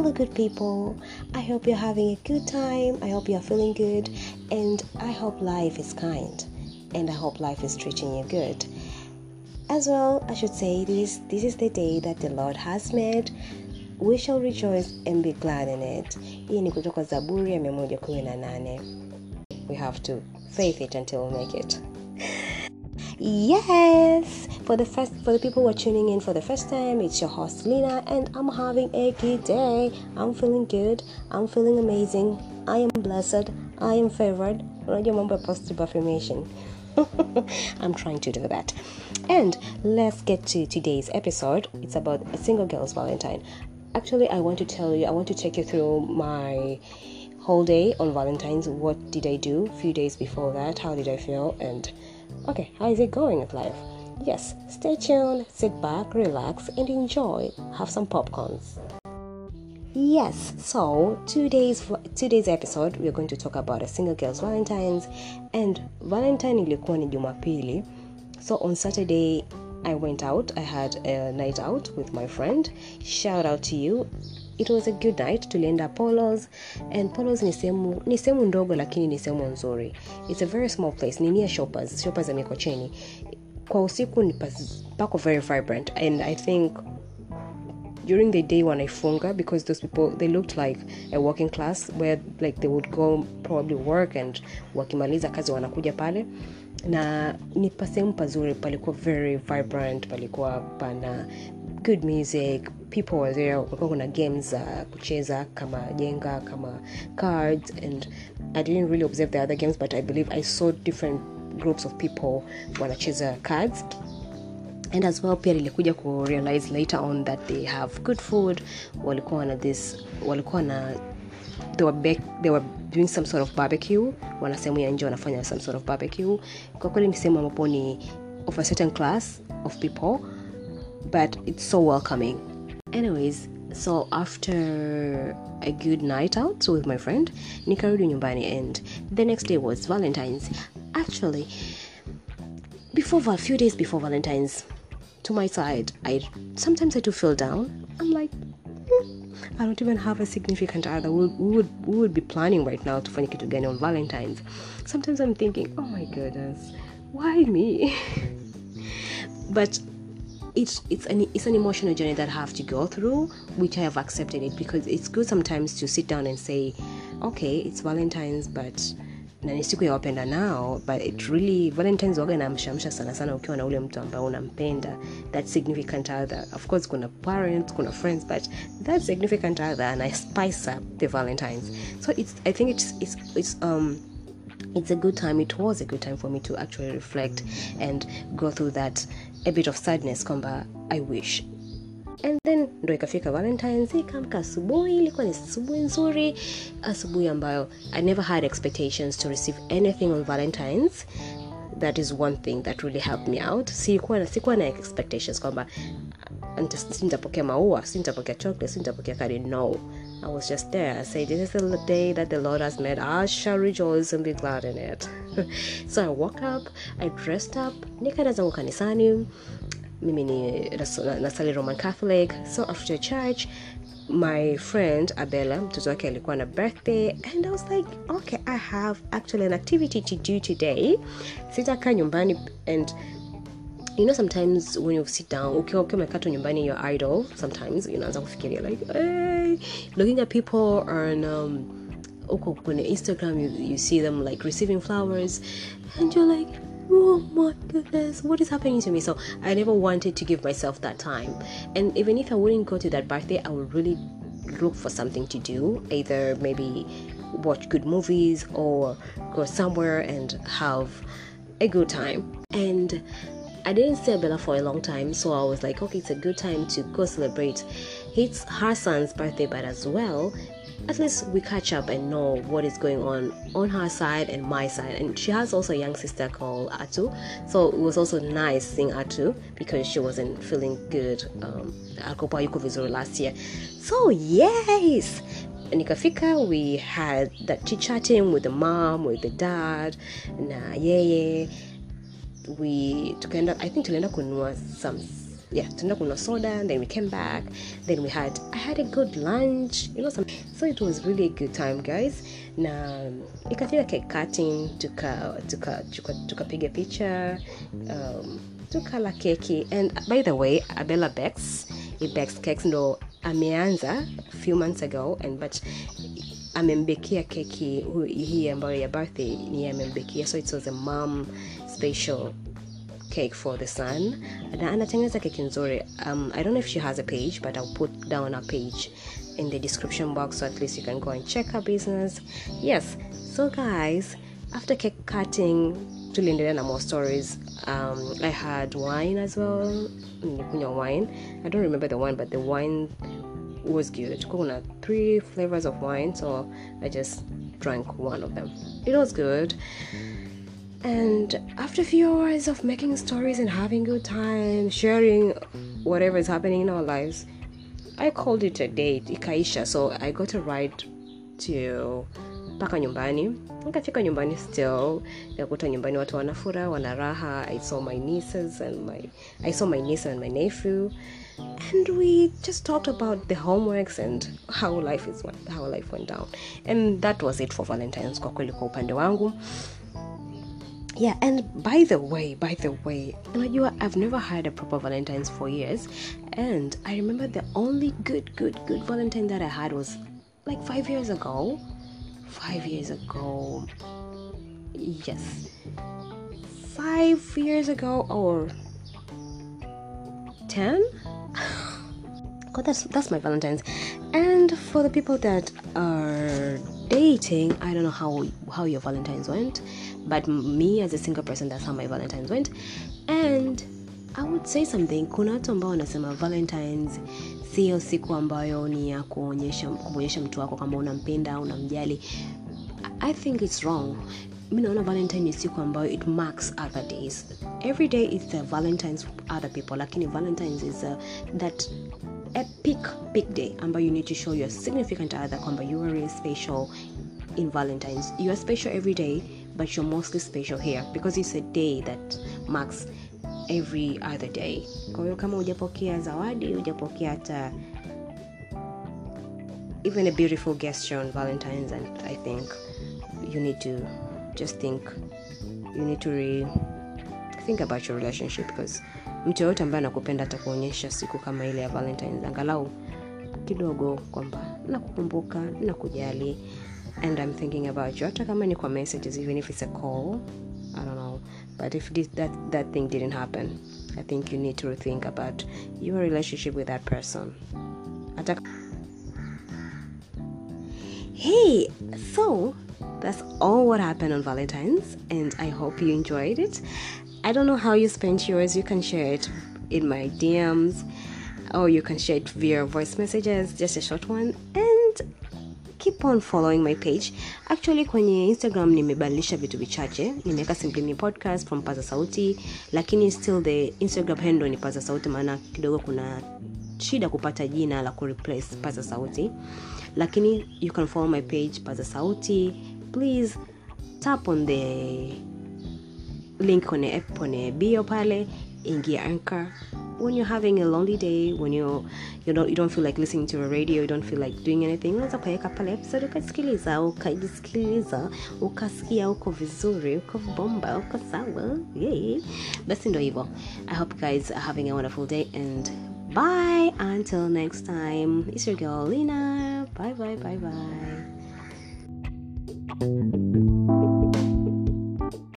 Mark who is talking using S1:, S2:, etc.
S1: Hello, good people. I hope you're having a good time. I hope you're feeling good. And I hope life is kind. And I hope life is treating you good. As well, I should say this this is the day that the Lord has made. We shall rejoice and be glad in it. Hii ni kutoka Zaburi ya 118. We have to faith it until we make it. Yes, for the first for the people who are tuning in for the first time, it's your host Lina, and I'm having a good day. I'm feeling good. I'm feeling amazing. I am blessed. I am favored. Mambo ya positive affirmation. I'm trying to do that. And let's get to today's episode. It's about a single girl's Valentine. Actually, I want to tell you, I want to take you through my whole day on Valentine's. What did I do? A few days before that, how did I feel? And okay, how is it going at life? Yes, stay tuned, sit back, relax, and enjoy. Have some popcorns. Yes, so today's today's episode we're going to talk about a single girl's Valentine's and Valentine ilikuwa ni Jumapili. So on Saturday I went out. I had a night out with my friend. Shout out to you. It was a good night. Tulienda Polos and Polos ni sehemu ndogo lakini ni sehemu nzuri. It's a very small place. Ni near Shoppers. Shoppers ya Mikocheni. Kwa usiku ni pako very vibrant and I think during the day wanaifunga because those people they looked like a working class where like they would go probably work and wakimaliza kazi wanakuja pale na ni pasehemu pazuri palikuwa very vibrant palikuwa pana good music people were there kulikuwa kuna games za uh, kucheza kama jenga kama cards and i didn't really observe the other games but i believe i saw different groups of people wanacheza cards. And as well pia nilikuja kurealize later on that they have good food. Walikuwa na this walikuwa na they were, bake, they were doing some sort of barbecue. Wana sehemu ya nje wanafanya some sort of barbecue. Kwa kweli ni sehemu ambapo ni of a certain class of people but it's so welcoming. Anyways so after a good night out with my friend nikarudi nyumbani and the next day was valentines. Actually before a few days before valentines to my side i sometimes i do feel down. I'm like "Hmm, i don't even have a significant other. We, would we would be planning right now to kitu gani on valentines. Sometimes i'm thinking oh my goodness why me? But it's it's an it's an emotional journey that I have to go through, which I have accepted it because it's good sometimes to sit down and say, okay, it's Valentine's, but na ni siku ya wapenda nao. But it really valentines waga namshamsha sana sana ukiwa na ule mtu ambao unampenda. That significant other. Of course kuna parents kuna friends but that significant other and i spice up the valentines. So it's i think it's it's it's um it's a good time. It was a good time for me to actually reflect and go through that a bit of sadness kwamba i wish. And then ndo ikafika valentines ikamka asubuhi ilikuwa ni asubuhi nzuri asubuhi ambayo i never had expectations to receive anything on valentines. That is one thing that really helped me out. Sikuwa na, sikuwa na expectations kwamba sintapokea maua sintapokea chocolate sintapokea kadi no i was just there. I say this is the day that the lord has made. I shall rejoice and be glad in it. So i woke up i dressed up nikaenda zangu mimi nasali roman catholic. So after church my friend abella mtoto wake alikuwa na birthday and i was like okay i have actually an activity to do today. Sitakaa nyumbani and you know sometimes when you sit down ukiwa ukiwa umekaa tu nyumbani your idol sometimes unaanza kufikiria like hey, looking at people on um, uko instagram you, you see them like receiving flowers and you're like oh my goodness what is happening to me? So i never wanted to give myself that time. And even if i wouldn't go to that birthday i would really look for something to do either maybe watch good movies or go somewhere and have a good time. And I didn't see Bella for a long time, so I was like, okay, it's a good time to go celebrate. It's her son's birthday, but as well, at least we catch up and know what is going on on her side and my side. And she has also a young sister called Atu, so it was also nice seeing Atu because she wasn't feeling good. Um, alikuwa yuko vizuri last year. So yes, nikafika we had that chit chatting with the mom with the dad na yeye we tukaenda i think tulienda kununua some yeah tulienda kunywa soda then we came back then we had i had a good lunch you know some, so it was really a good time guys. Na ikafika cake cutting tuka tuka tuka tukapiga picha um, tukala keki and by the way abella bex bakes cakes ndo ameanza few months ago and but amembekia keki hii ambayo ya birthday ni amembekia so it was a mom special cake for the son. Na anatengeneza keki nzuri. Um, i don't know if she has a page but i'll put down a page in the description box so at least you can go and check her business. Yes so guys after cake cutting to tuliendelea na more stories. Um, i had wine as well. Wine. I don't remember the wine but the wine was good. Kuna three flavors of wine so i just drank one of them. It was good and after a few hours of making stories and having good time sharing whatever is happening in our lives i called it a day ikaisha. So i got a ride to mpaka nyumbani. Nikafika nyumbani still nikakuta nyumbani watu wanafura wana raha. I saw my nieces and my i saw my niece and my nephew. And we just talked about the homeworks and how life is how life went down. And that was it for valentines kwa kweli kwa upande wangu yeah and by the way by the way unajua i've never had a proper valentines for years and i remember the only good good good valentine that i had was like five years ago. Five years ago. Yes. Five years ago or ten? God, that's that's my Valentine's. And for the people that are dating, I don't know how how your Valentine's went, but me as a single person, that's how my Valentine's went. And I would say something. Kuna watu ambao wanasema Valentine's sio siku ambayo ni ya kuonyesha kumwonyesha mtu wako kama unampenda unamjali. I think it's wrong. mi naona valentine ni siku ambayo it marks other days every day is the valentines other people lakini valentines is uh, that peak peak day ambayo you need to show your significant other kwamba you are really special in valentines. You are special every day but you're mostly special here because it's a day that marks every other day. Kwa hiyo kama hujapokea zawadi hujapokea hata even a beautiful gesture on valentines and i think you need to just think you need to re think about your relationship because mtu yoyote ambaye anakupenda atakuonyesha siku kama ile ya valentines. Angalau kidogo kwamba nakukumbuka nakujali and i'm thinking about you. Hata kama ni kwa messages even if it's a call i don't know. But if this, that, that thing didn't happen i think you need to think about your relationship with that person. Hata Hey, so that's all what happened on Valentine's, and I hope you enjoyed it. I don't know how you spent yours. You can share it in my DMs, or you can share it via voice messages, just a short one, and keep on following my page. Actually kwenye instagram nimebadilisha vitu vichache. Nimeweka simply me podcast from paza sauti lakini still the instagram handle ni paza sauti maana kidogo kuna shida kupata jina la kureplace paza sauti. Lakini you can follow my page paza sauti. Please tap on the link kwenye kwenye bio pale ingia anchor. When you're having a lonely day when you you don't, you don't feel like listening to a radio you don't feel like doing anything unaweza ukaweka pale episode ukasikiliza ukajisikiliza ukasikia uko vizuri uko bomba uko sawa. Yay. basi ndo hivyo. I hope you guys are having a wonderful day and bye. Until next time. It's your girl lina. Bye bye bye bye